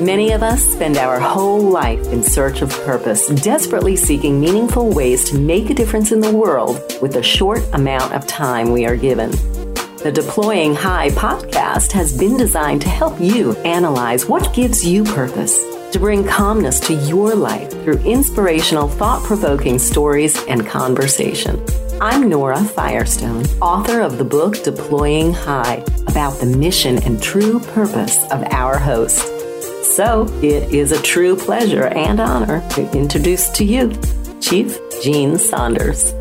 Many of us spend our whole life in search of purpose, desperately seeking meaningful ways to make a difference in the world with the short amount of time we are given. The Deploying High podcast has been designed to help you analyze what gives you purpose, to bring calmness to your life through inspirational, thought provoking stories and conversation. I'm Nora Firestone, author of the book Deploying High, about the mission and true purpose of our host. So it is a true pleasure and honor to introduce to you Chief Gene Saunders.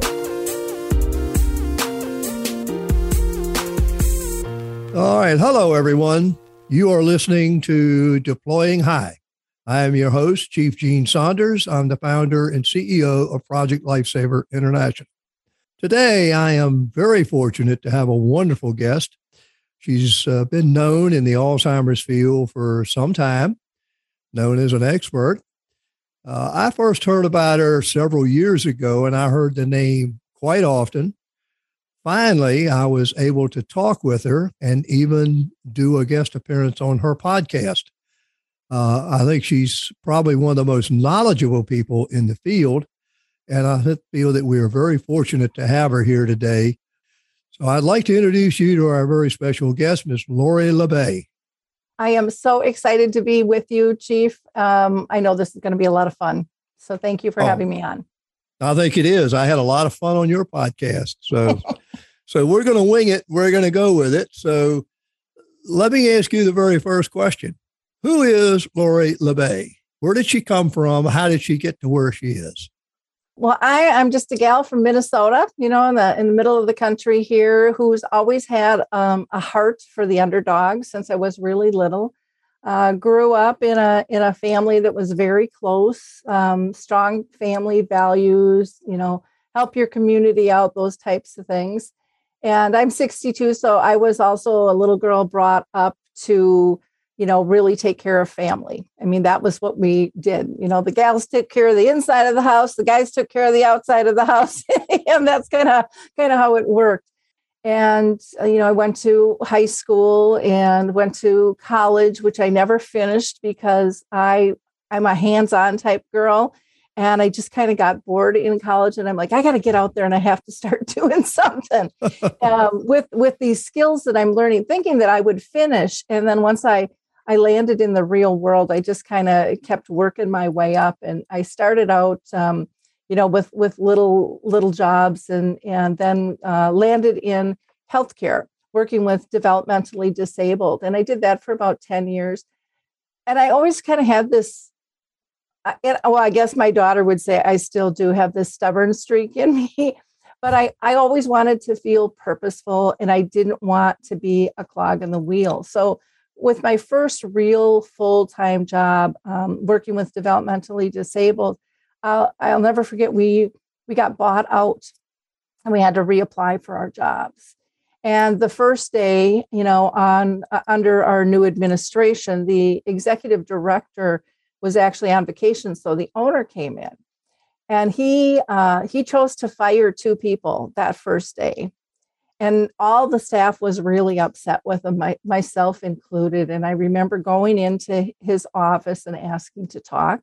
All right. Hello, everyone. You are listening to Deploying High. I am your host, Chief Gene Saunders. I'm the founder and CEO of Project Lifesaver International. Today, I am very fortunate to have a wonderful guest. She's uh, been known in the Alzheimer's field for some time, known as an expert. Uh, I first heard about her several years ago, and I heard the name quite often. Finally, I was able to talk with her and even do a guest appearance on her podcast. Uh, I think she's probably one of the most knowledgeable people in the field. And I feel that we are very fortunate to have her here today so I'd like to introduce you to our very special guest, Ms. Lori La Bey. I am so excited to be with you, Chief. Um, I know this is going to be a lot of fun. So thank you for oh, having me on. I think it is. I had a lot of fun on your podcast. So so we're going to wing it. We're going to go with it. So let me ask you the very first question. Who is Lori La Bey? Where did she come from? How did she get to where she is? Well, I, I'm just a gal from Minnesota, you know, in the in the middle of the country here, who's always had um, a heart for the underdog since I was really little. Uh, grew up in a in a family that was very close, um, strong family values, you know, help your community out, those types of things. And I'm 62, so I was also a little girl brought up to you know, really take care of family. I mean, that was what we did. You know, the gals took care of the inside of the house, the guys took care of the outside of the house, and that's kind of kind of how it worked. And uh, you know, I went to high school and went to college, which I never finished because I I'm a hands-on type girl. And I just kind of got bored in college, and I'm like, I got to get out there, and I have to start doing something um, with with these skills that I'm learning, thinking that I would finish. And then once I I landed in the real world, I just kind of kept working my way up, and I started out, um, you know, with with little little jobs, and and then uh, landed in healthcare, working with developmentally disabled, and I did that for about ten years, and I always kind of had this. Uh, well, I guess my daughter would say I still do have this stubborn streak in me, but I, I always wanted to feel purposeful and I didn't want to be a clog in the wheel. So with my first real full time job um, working with developmentally disabled, I'll, I'll never forget we we got bought out and we had to reapply for our jobs. And the first day, you know, on uh, under our new administration, the executive director was actually on vacation, so the owner came in, and he uh, he chose to fire two people that first day and all the staff was really upset with him my, myself included and i remember going into his office and asking to talk.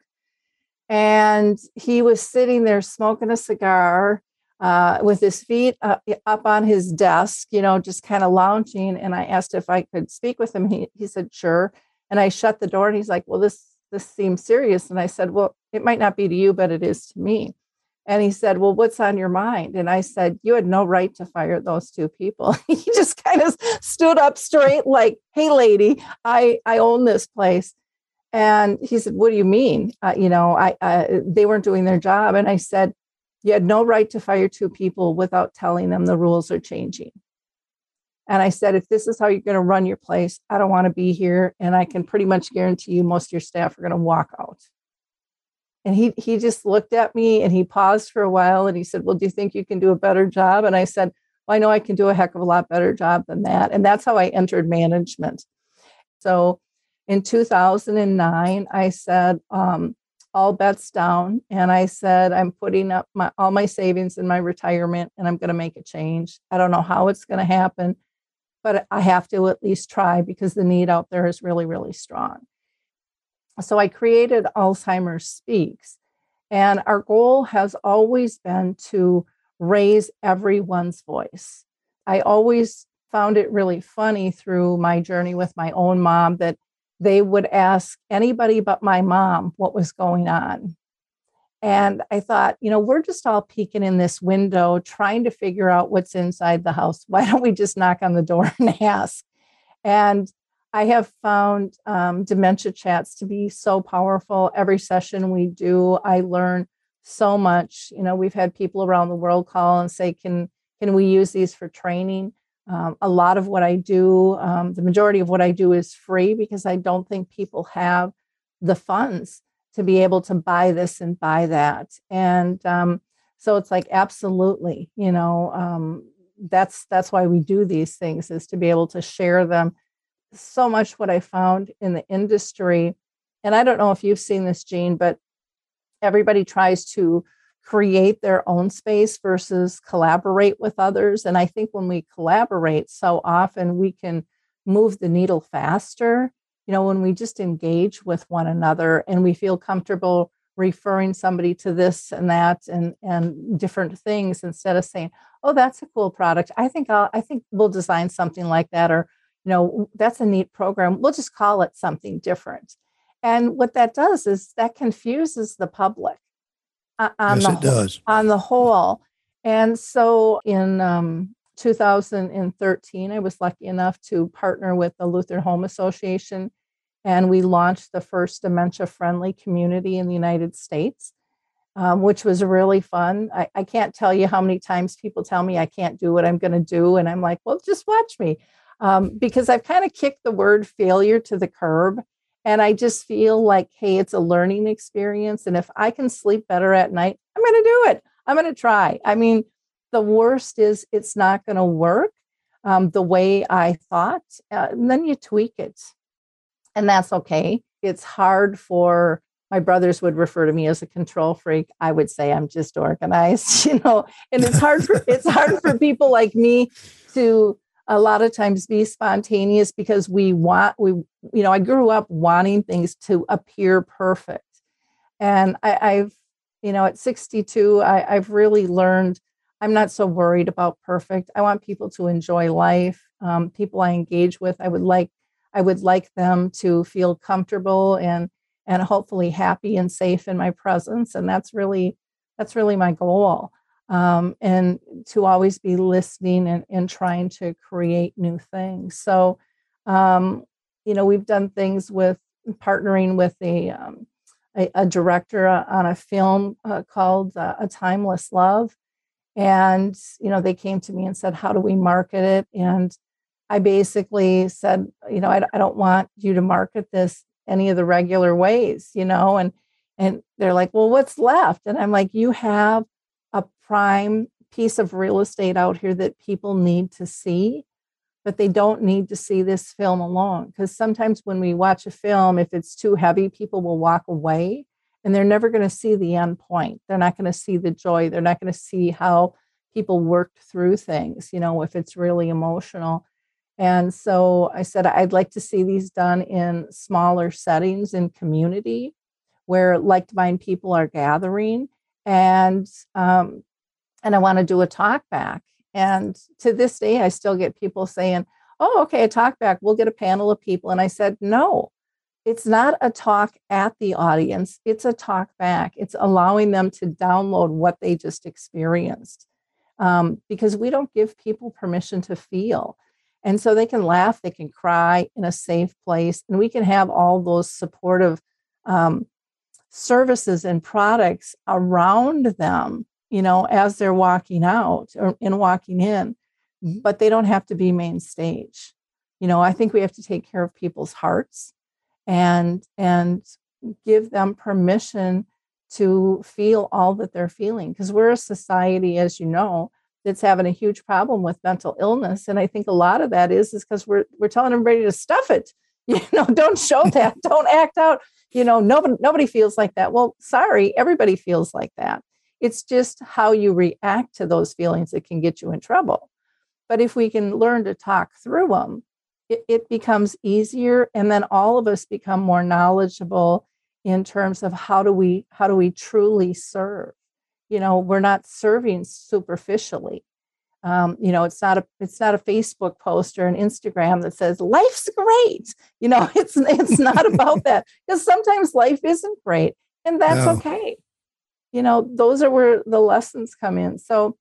And he was sitting there smoking a cigar uh, with his feet up, up, on his desk you know just kind of lounging and i asked if i could speak with him. He, he said sure. And i shut the door and he's like well this this seems serious. And i said well it might not be to you but it is to me and he said, Well, what's on your mind? And I said, You had no right to fire those two people. he just kind of stood up straight, like, Hey, lady, I, I own this place. And he said, What do you mean? Uh, you know, I, uh, they weren't doing their job. And I said, You had no right to fire two people without telling them the rules are changing. And I said, If this is how you're going to run your place, I don't want to be here. And I can pretty much guarantee you most of your staff are going to walk out. And he he just looked at me and he paused for a while and he said, Well, do you think you can do a better job? And I said, well, I know I can do a heck of a lot better job than that. And that's how I entered management. So in 2009, I said, um, all bets down. And I said, I'm putting up my, all my savings in my retirement and I'm going to make a change. I don't know how it's going to happen, but I have to at least try because the need out there is really, really strong. So I created Alzheimer's Speaks. And our goal has always been to raise everyone's voice. I always found it really funny through my journey with my own mom that they would ask anybody but my mom what was going on. And I thought, you know, we're just all peeking in this window trying to figure out what's inside the house. Why don't we just knock on the door and ask? And I have found um, dementia chats to be so powerful. Every session we do, I learn so much. You know, we've had people around the world call and say, "Can can we use these for training?" Um, a lot of what I do, um, the majority of what I do is free because I don't think people have the funds to be able to buy this and buy that. And um, so it's like absolutely, you know, um, that's that's why we do these things is to be able to share them so much what I found in the industry. And I don't know if you've seen this, Gene, but everybody tries to create their own space versus collaborate with others. And I think when we collaborate so often, we can move the needle faster. You know, when we just engage with one another and we feel comfortable referring somebody to this and that and and different things instead of saying oh that's a cool product i think I'll, i think we'll design something like that or you know, that's a neat program. We'll just call it something different. And what that does is that confuses the public uh, on, yes, the, it does. on the whole. And so in um, 2013, I was lucky enough to partner with the Lutheran Home Association, and we launched the first dementia friendly community in the United States. Um, which was really fun. I, I, can't tell you how many times people tell me I can't do what I'm going to do. And I'm like, well, just watch me um, because I've kind of kicked the word failure to the curb. And I just feel like, hey, it's a learning experience. And if I can sleep better at night, I'm going to do it. I'm going to try. I mean, the worst is it's not going to work um, the way I thought. Uh, and then you tweak it. And that's okay. It's hard for my brothers would refer to me as a control freak. I would say I'm just organized, you know, and it's hard for it's hard for people like me to a lot of times be spontaneous because we want we you know i grew up wanting things to appear perfect. And I, have you know at 62 I, i've really learned i'm not so worried about perfect. I want people to enjoy life um, people i engage with. I would like i would like them to feel comfortable and and hopefully happy and safe in my presence. And that's really that's really my goal um, and to always be listening and, and trying to create new things. So, um, you know, we've done things with partnering with a, um, a, a, director on a film uh, called uh, A Timeless Love. And, you know, they came to me and said, How do we market it? And I basically said, You know, I, I don't want you to market this any of the regular ways, you know, and and they're like, well, what's left? And I'm like, you have a prime piece of real estate out here that people need to see, but they don't need to see this film alone. Because sometimes when we watch a film, if it's too heavy, people will walk away and they're never going to see the end point. They're not going to see the joy. They're not going to see how people worked through things, you know, if it's really emotional. And so I said, I'd like to see these done in smaller settings in community where like minded people are gathering and um, and I want to do a talk back. And to this day, I still get people saying, "Oh, okay, a talk back. We'll get a panel of people." And I said, "No, it's not a talk at the audience. It's a talk back. It's allowing them to download what they just experienced, um, because we don't give people permission to feel." And so they can laugh, they can cry in a safe place, and we can have all those supportive um, services and products around them, you know, as they're walking out or in walking in, mm-hmm. but they don't have to be main stage. You know, I think we have to take care of people's hearts and and give them permission to feel all that they're feeling because we're a society as you know that's having a huge problem with mental illness and i think a lot of that is is because we're we're telling everybody to stuff it you know don't show that. Don't act out. You know nobody nobody feels like that. Well sorry everybody feels like that. It's just how you react to those feelings that can get you in trouble. But if we can learn to talk through them it, it becomes easier and then all of us become more knowledgeable in terms of how do we how do we truly serve? You know we're not serving superficially um, you know it's not a it's not a facebook post or an instagram that says life's great you know it's it's not about that because sometimes life isn't great and that's no. okay you know those are where the lessons come in so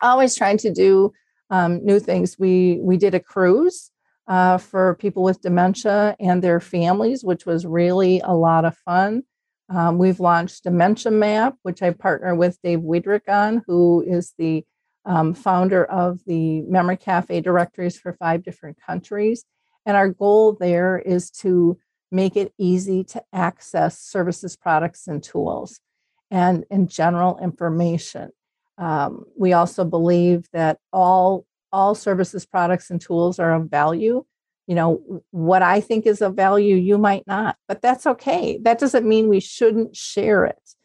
always trying to do um, new things we we did a cruise uh, for people with dementia and their families, which was really a lot of fun. Um, we've launched Dementia Map, which I partner with Dave Wiederrich on, who is the um, founder of the Memory Cafe directories for five different countries. And our goal there is to make it easy to access services, products, and tools and, in general information. Um, we also believe that all all services, products, and tools are of value. You know, what I think is of value, you might not, but that's okay. That doesn't mean we shouldn't share it.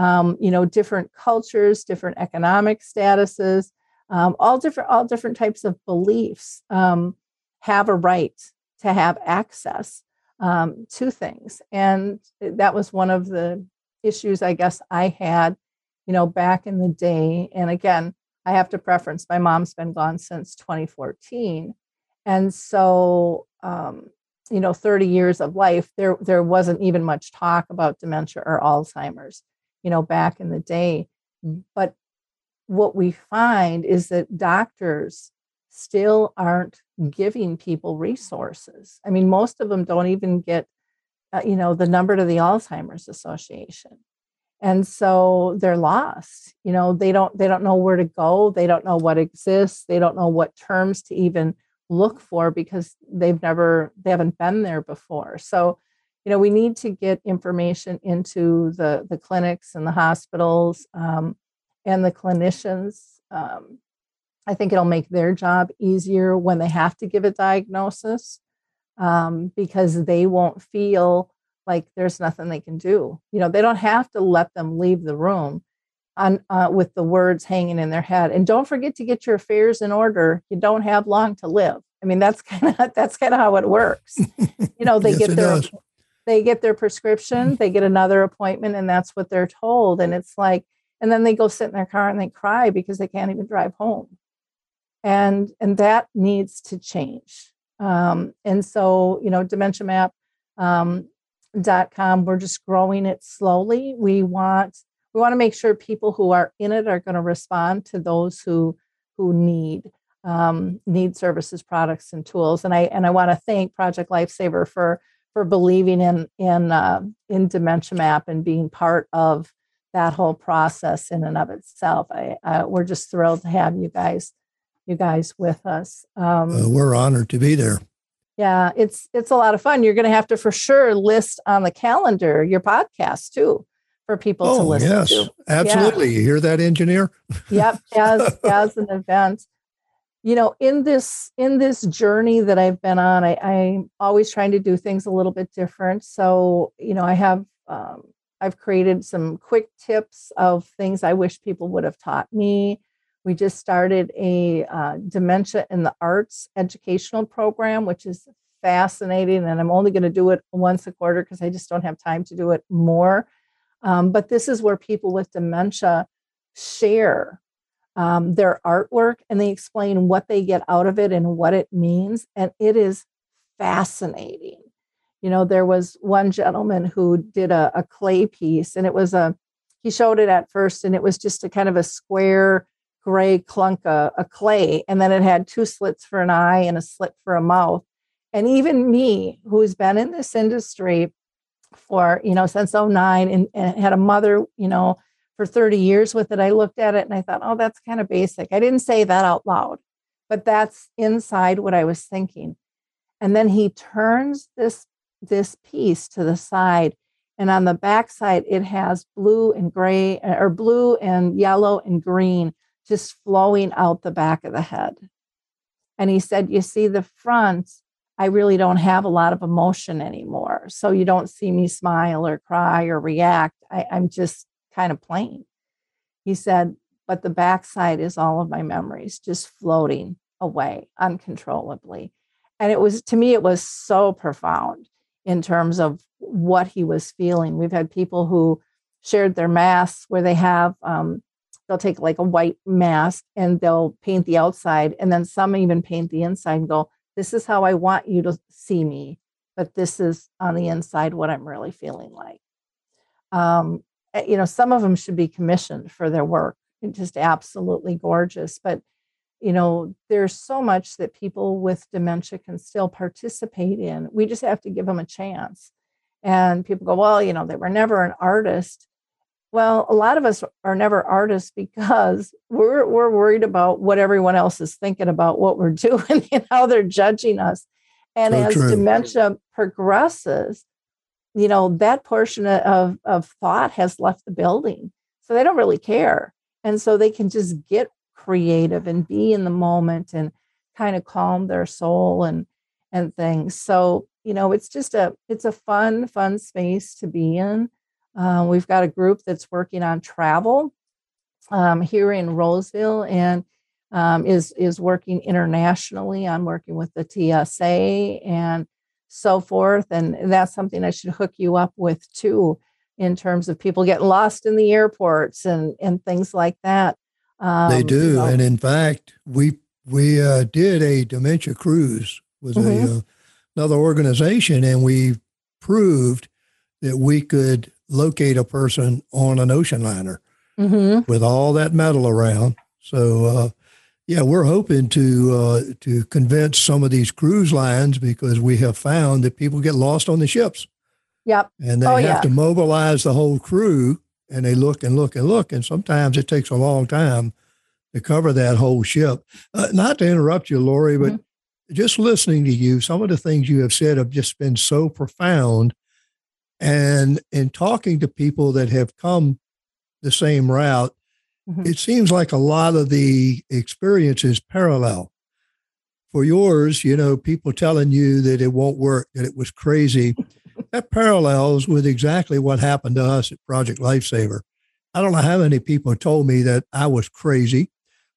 Um, you know, different cultures, different economic statuses, um, all different, all different types of beliefs um, have a right to have access um, to things. And that was one of the issues I guess I had, you know, back in the day. And again, I have to preference my mom's been gone since 2014. And so, um, you know, 30 years of life, there, there wasn't even much talk about dementia or Alzheimer's, you know, back in the day. But what we find is that doctors still aren't giving people resources. I mean, most of them don't even get, uh, you know, the number to the Alzheimer's Association and so they're lost you know they don't they don't know where to go they don't know what exists they don't know what terms to even look for because they've never they haven't been there before so you know we need to get information into the the clinics and the hospitals um, and the clinicians um, i think it'll make their job easier when they have to give a diagnosis um, because they won't feel like there's nothing they can do. You know, they don't have to let them leave the room on uh, with the words hanging in their head. And don't forget to get your affairs in order. You don't have long to live. I mean, that's kind of that's kind of how it works. You know, they yes, get their does. They get their prescription, they get another appointment, and that's what they're told. And it's like, and then they go sit in their car and they cry because they can't even drive home. And and that needs to change. Um, and so, you know, Dementia Map um, dot com we're just growing it slowly we want we want to make sure people who are in it are going to respond to those who who need um, need services products and tools and i and i want to thank project lifesaver for for believing in in uh, in dementia map and being part of that whole process in and of itself. I uh, we're just thrilled to have you guys you guys with us. Um, uh, we're honored to be there. Yeah it's it's a lot of fun. You're going to have to for sure list on the calendar your podcast too for people oh, to listen yes, to. Absolutely. Yeah. you hear that engineer? Yep as as an event you know in this in this journey that i've been on I, i'm always trying to do things a little bit different so you know i have um, i've created some quick tips of things i wish people would have taught me we just started a uh, dementia in the arts educational program, which is fascinating. And I'm only going to do it once a quarter because I just don't have time to do it more. Um, but this is where people with dementia share um, their artwork and they explain what they get out of it and what it means. And it is fascinating. You know, there was one gentleman who did a, a clay piece and it was a, he showed it at first and it was just a kind of a square gray clunk of, a clay, and then it had two slits for an eye and a slit for a mouth. And even me, who's been in this industry for, you know, since 09 and, and had a mother, you know, for 30 years with it, I looked at it and I thought, oh, that's kind of basic. I didn't say that out loud, but that's inside what I was thinking. And then he turns this this piece to the side and on the back side it has blue and gray or blue and yellow and green just flowing out the back of the head. And he said, You see, the front, I really don't have a lot of emotion anymore. So you don't see me smile or cry or react. I, am just kind of plain. He said, But the backside is all of my memories just floating away uncontrollably. and it was to me it was so profound in terms of what he was feeling we've had people who shared their masks where they have um, they'll take like a white mask and they'll paint the outside and then some even paint the inside and go this is how i want you to see me but this is on the inside what i'm really feeling like um, Eh, you know some of them should be commissioned for their work just absolutely gorgeous but you know there's so much that people with dementia can still participate in. We just have to give them a chance. And people go well you know they were never an artist. Well a lot of us are never artists because we're we're worried about what everyone else is thinking about what we're doing and how they're judging us. And so as true. dementia progresses you know that portion of of thought has left the building so they don't really care and so they can just get creative and be in the moment and kind of calm their soul and and things so you know it's just a it's a fun fun space to be in. Uh, we've got a group that's working on travel um, here in roseville and um, is is working internationally. On working with the tsa and so forth and that's something i should hook you up with too in terms of people getting lost in the airports and and things like that um, they do, you know. and in fact, we we uh, did a dementia cruise with mm-hmm. a, uh, another organization, and we proved that we could locate a person on an ocean liner mm-hmm. with all that metal around. So, uh, yeah, we're hoping to uh, to convince some of these cruise lines because we have found that people get lost on the ships. Yep. And they oh, have yeah. to mobilize the whole crew and they look and look and look, and sometimes it takes a long time to cover that whole ship. Uh, not to interrupt you, Lori, but mm-hmm. just listening to you, some of the things you have said have just been so profound. And in talking to people that have come the same route, mm-hmm. it seems like a lot of the experiences parallel. For yours, you know, people telling you that it won't work, that it was crazy. that parallels with exactly what happened to us at Project Lifesaver. I don't know how many people told me that I was crazy.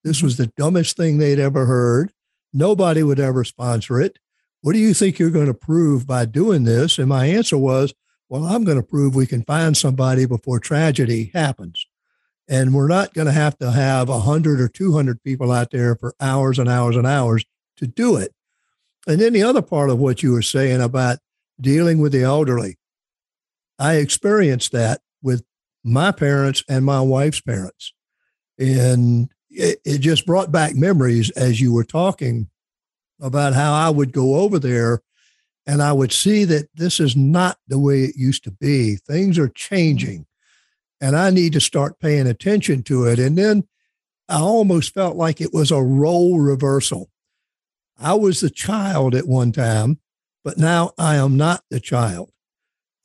This was the dumbest thing they'd ever heard. Nobody would ever sponsor it. What do you think you're going to prove by doing this? And my answer was, well, I'm going to prove we can find somebody before tragedy happens. And we're not going to have to have 100 or 200 people out there for hours and hours and hours to do it. And then the other part of what you were saying about dealing with the elderly. I experienced that with my parents and my wife's parents. And it, it, just brought back memories as you were talking about how I would go over there and I would see that this is not the way it used to be. Things are changing and I need to start paying attention to it. And then I almost felt like it was a role reversal. I was the child at one time but now I am not the child.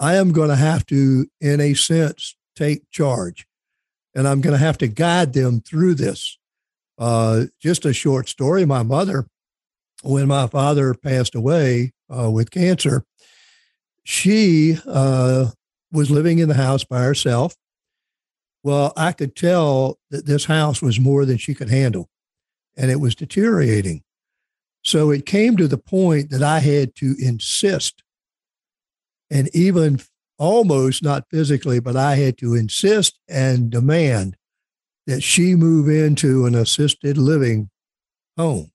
I am going to have to, in a sense, take charge. And I'm going to have to guide them through this. Uh, just a short story. My mother, when my father passed away uh, with cancer, she uh, was living in the house by herself. Well, I could tell that this house was more than she could handle and it was deteriorating. So it came to the point that I had to insist, and even almost not physically, but I had to insist and demand that she move into an assisted living home.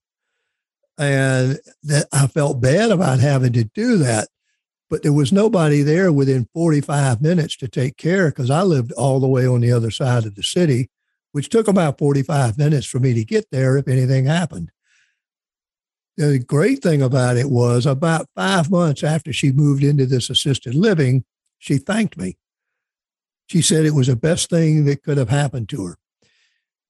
And that I felt bad about having to do that. But there was nobody there within 45 minutes to take care because I lived all the way on the other side of the city, which took about 45 minutes for me to get there if anything happened the great thing about it was about five months after she moved into this assisted living, she thanked me. She said it was the best thing that could have happened to her.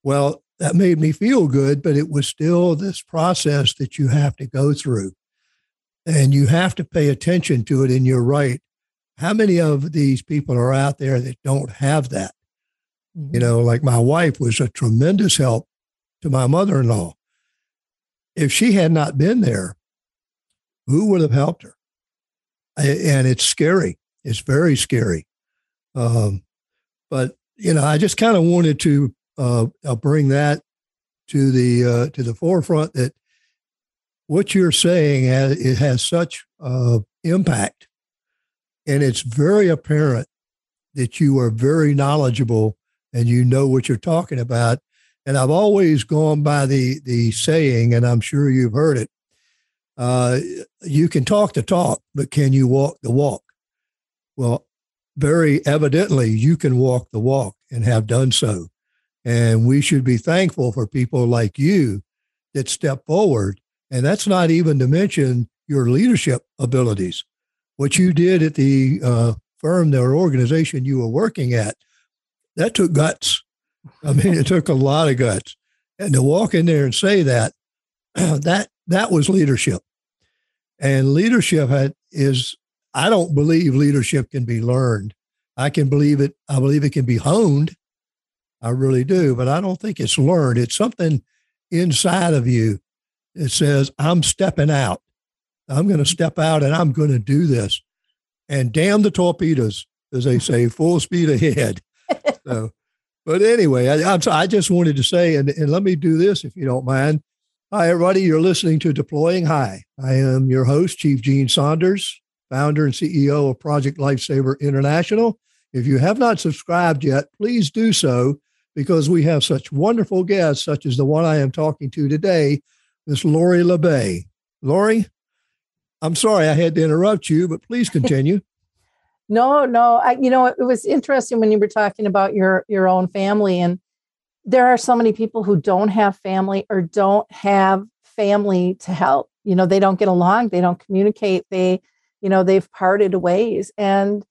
Well, that made me feel good, but it was still this process that you have to go through. And you have to pay attention to it. And you're right. How many of these people are out there that don't have that? Mm-hmm. You know, like my wife was a tremendous help to my mother in law if she had not been there, who would have helped her? And it's scary. It's very scary. Um, but you know, I just kind of wanted to uh, bring that to the uh, to the forefront that what you're saying has, it has such uh, impact, and it's very apparent that you are very knowledgeable and you know what you're talking about. And I've always gone by the the saying, and I'm sure you've heard it. Uh, you can talk the talk, but can you walk the walk? Well, very evidently, you can walk the walk and have done so. And we should be thankful for people like you that step forward. And that's not even to mention your leadership abilities. What you did at the uh, firm or organization you were working at, that took guts. I mean, it took a lot of guts. And to walk in there and say that, that that was leadership. And leadership is, I don't believe leadership can be learned. I can believe it. I believe it can be honed. I really do, but I don't think it's learned. It's something inside of you that says, I'm stepping out. I'm going to mm-hmm. step out and I'm going to do this. And damn the torpedoes, as they say, full speed ahead. so, but anyway, I, I just wanted to say, and, and let me do this if you don't mind. Hi, everybody. You're listening to Deploying High. I am your host, Chief Gene Saunders, founder and CEO of Project Lifesaver International. If you have not subscribed yet, please do so because we have such wonderful guests, such as the one I am talking to today, Miss Lori La Bey. Lori, I'm sorry I had to interrupt you, but please continue. no, no. I, you know, it was interesting when you were talking about your your own family, and there are so many people who don't have family or don't have family to help. You know, they don't get along, they don't communicate, they, you know, they've parted ways, and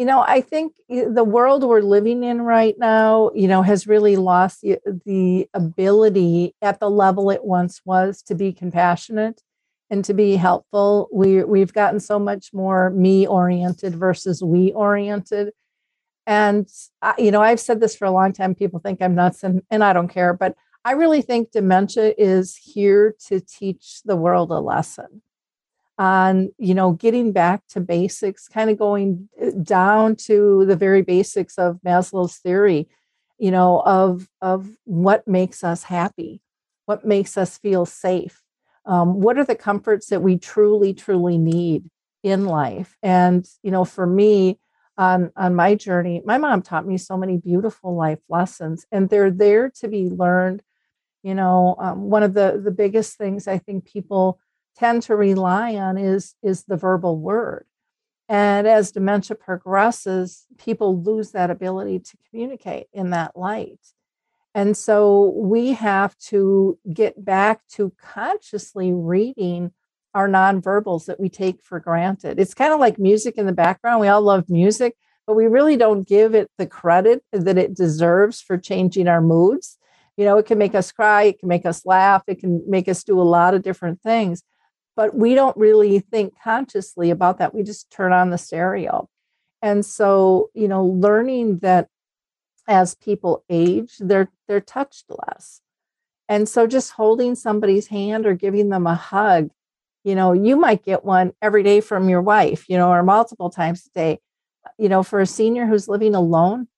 you know, I think eh, the world we're living in right now, you know, has really lost the, ability at the level it once was to be compassionate and to be helpful. We we've gotten so much more me oriented versus we oriented. And you know, I've said this for a long time. People think I'm nuts, and, and I don't care. But I really think dementia is here to teach the world a lesson on you know getting back to basics kind of going uh, down to the very basics of maslow's theory you know of of what makes us happy what makes us feel safe um, what are the comforts that we truly truly need in life? And you know for me on on my journey my mom taught me so many beautiful life lessons and they're there to be learned. You know um, one of the the biggest things i think people tend to rely on is is the verbal word. And as dementia progresses people lose that ability to communicate in that light. And so we have to get back to consciously reading our nonverbals that we take for granted. It's kind of like music in the background. We all love music but we really don't give it the credit that it deserves for changing our moods. You know it can make us cry it can make us laugh it can make us do a lot of different things but we don't really think consciously about that. We just turn on the stereo. And so, you know, learning that as people age, they're they're touched less. And so just holding somebody's hand or giving them a hug, you know, you might get one every day from your wife, you know, or multiple times a day. You know, for a senior who's living alone,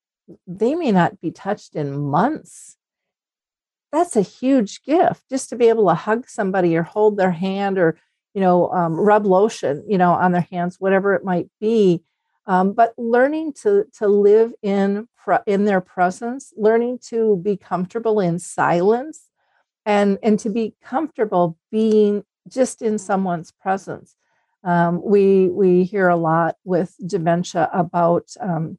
they may not be touched in months. That's a huge gift just to be able to hug somebody or hold their hand or you know, um, rub lotion, you know, on their hands, whatever it might be. Um, but learning to to live in in their presence, learning to be comfortable in silence, and and to be comfortable being just in someone's presence. Um, we we hear a lot with dementia about um,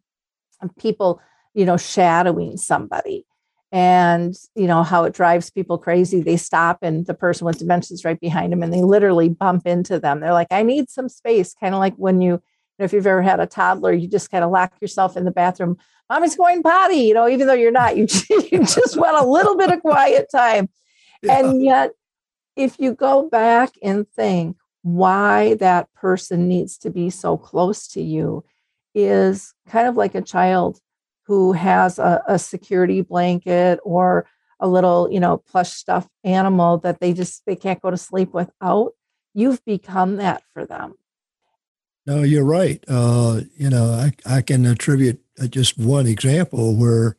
people, you know, shadowing somebody and you know how it drives people crazy. They stop and the person with dementia is right behind them and they literally bump into them. They're like i need some space kind of like when you, you know, if you've ever had a toddler you just kind of lock yourself in the bathroom. Mommy's going potty you know even though you're not you, you just want a little bit of quiet time. Yeah. and yet if you go back and think why that person needs to be so close to you is kind of like a child who has a, a security blanket or a little, you know, plush stuffed animal that they just they can't go to sleep without. You've become that for them. No, you're right. Uh, you know, I, I can attribute uh, just one example where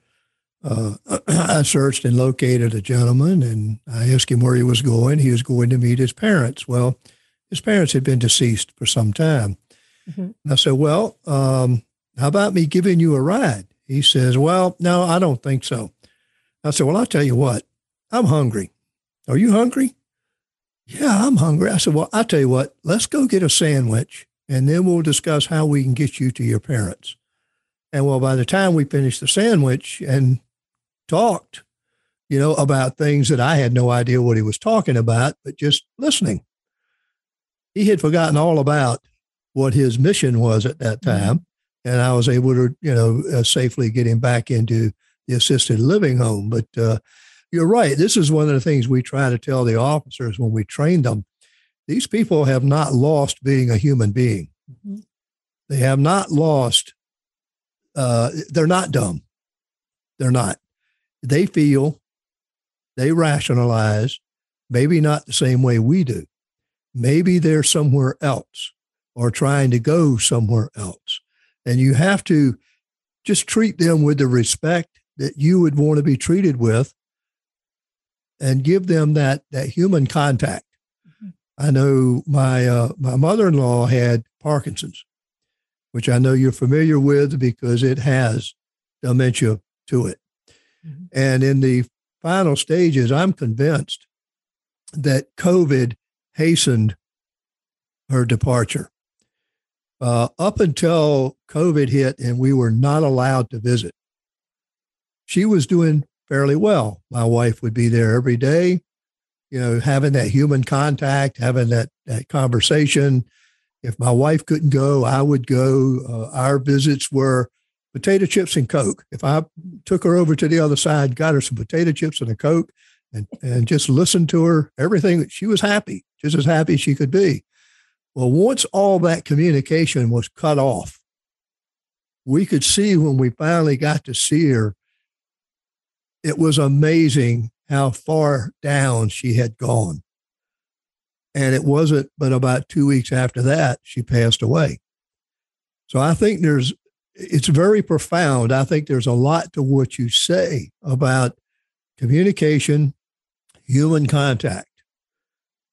uh, I searched and located a gentleman and I asked him where he was going. He was going to meet his parents. Well, his parents had been deceased for some time. Mm-hmm. And I said, Well, um, how about me giving you a ride? He says, Well, no, I don't think so. I said, Well, I'll tell you what, I'm hungry. Are you hungry? Yeah, I'm hungry. I said, Well, I'll tell you what, let's go get a sandwich and then we'll discuss how we can get you to your parents. And well, by the time we finished the sandwich and talked, you know, about things that I had no idea what he was talking about, but just listening, he had forgotten all about what his mission was at that mm-hmm. time. And I was able to, you know, uh, safely get him back into the assisted living home. But uh, you're right. This is one of the things we try to tell the officers when we train them. These people have not lost being a human being. Mm-hmm. They have not lost, uh, they're not dumb. They're not. They feel, they rationalize, maybe not the same way we do. Maybe they're somewhere else or trying to go somewhere else. And you have to just treat them with the respect that you would want to be treated with and give them that, that human contact. Mm-hmm. I know my, uh, my mother-in-law had Parkinson's, which I know you're familiar with because it has dementia to it. Mm-hmm. And in the final stages, I'm convinced that COVID hastened her departure. Uh, up until COVID hit and we were not allowed to visit, she was doing fairly well. My wife would be there every day, you know, having that human contact, having that, that conversation. If my wife couldn't go, I would go. Uh, our visits were potato chips and Coke. If I took her over to the other side, got her some potato chips and a Coke, and, and just listened to her, everything, she was happy, just as happy as she could be. Well, once all that communication was cut off, we could see when we finally got to see her, it was amazing how far down she had gone. And it wasn't but about two weeks after that, she passed away. So I think there's, it's very profound. I think there's a lot to what you say about communication, human contact.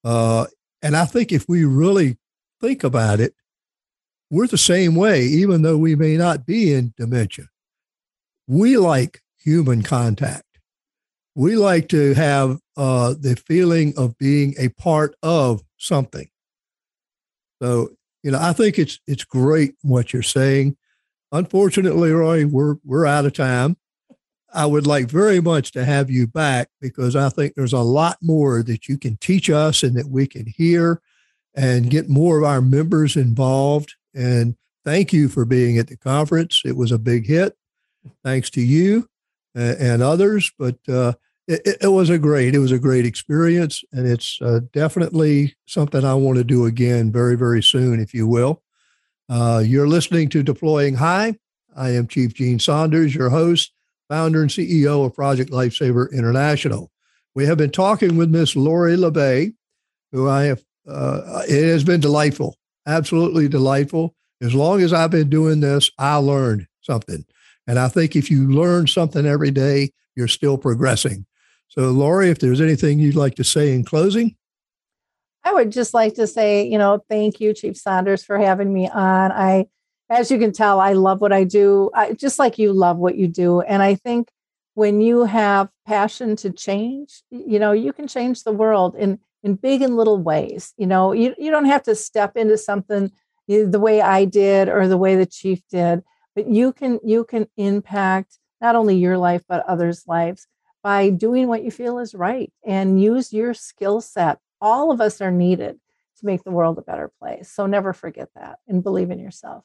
Uh, and I think if we really think about it, we're the same way, even though we may not be in dementia. We like human contact. We like to have uh, the feeling of being a part of something. So, you know, I think it's it's great what you're saying. Unfortunately, Roy, we're we're out of time. I would like very much to have you back because I think there's a lot more that you can teach us and that we can hear and get more of our members involved. And thank you for being at the conference. It was a big hit. Thanks to you and others. But uh, it, it, was a great, it was a great experience, and it's uh, definitely something I want to do again very, very soon, if you will. Uh, you're listening to Deploying High. I am Chief Gene Saunders, your host, founder and CEO of Project Lifesaver International. We have been talking with Miss Lori La Bey, who I have uh, it has been delightful, absolutely delightful. As long as I've been doing this, I learned something. And I think if you learn something every day, you're still progressing. So, Lori, if there's anything you'd like to say in closing, I would just like to say, you know, thank you, Chief Saunders, for having me on. I, as you can tell, I love what I do, I, just like you love what you do. And I think when you have passion to change, you know, you can change the world. And in big and little ways. You know, you, you don't have to step into something eh, the way I did or the way the chief did, but you can you can impact not only your life but others' lives by doing what you feel is right and use your skill set. All of us are needed to make the world a better place. So never forget that and believe in yourself.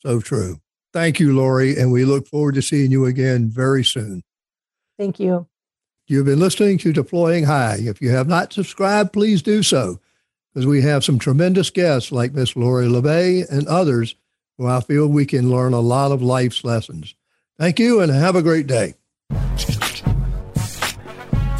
So true. Thank you, Lori, and we look forward to seeing you again very soon. Thank you. You've been listening to Deploying High. If you have not subscribed, please do so because we have some tremendous guests like Miss Lori La Bey and others who I feel we can learn a lot of life's lessons. Thank you and have a great day.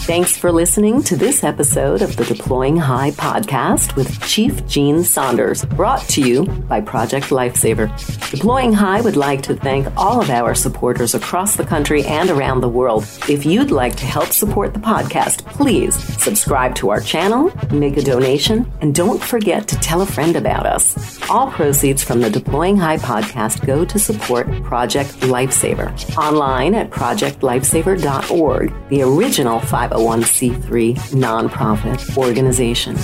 Thanks for listening to this episode of the Deploying High podcast with Chief Gene Saunders, brought to you by Project Lifesaver. Deploying High would like to thank all of our supporters across the country and around the world. If you'd like to help support the podcast, please subscribe to our channel, make a donation, and don't forget to tell a friend about us. All proceeds from the Deploying High podcast go to support Project Lifesaver. Online at projectlifesaver.org, the original 5 501c3 nonprofit organization.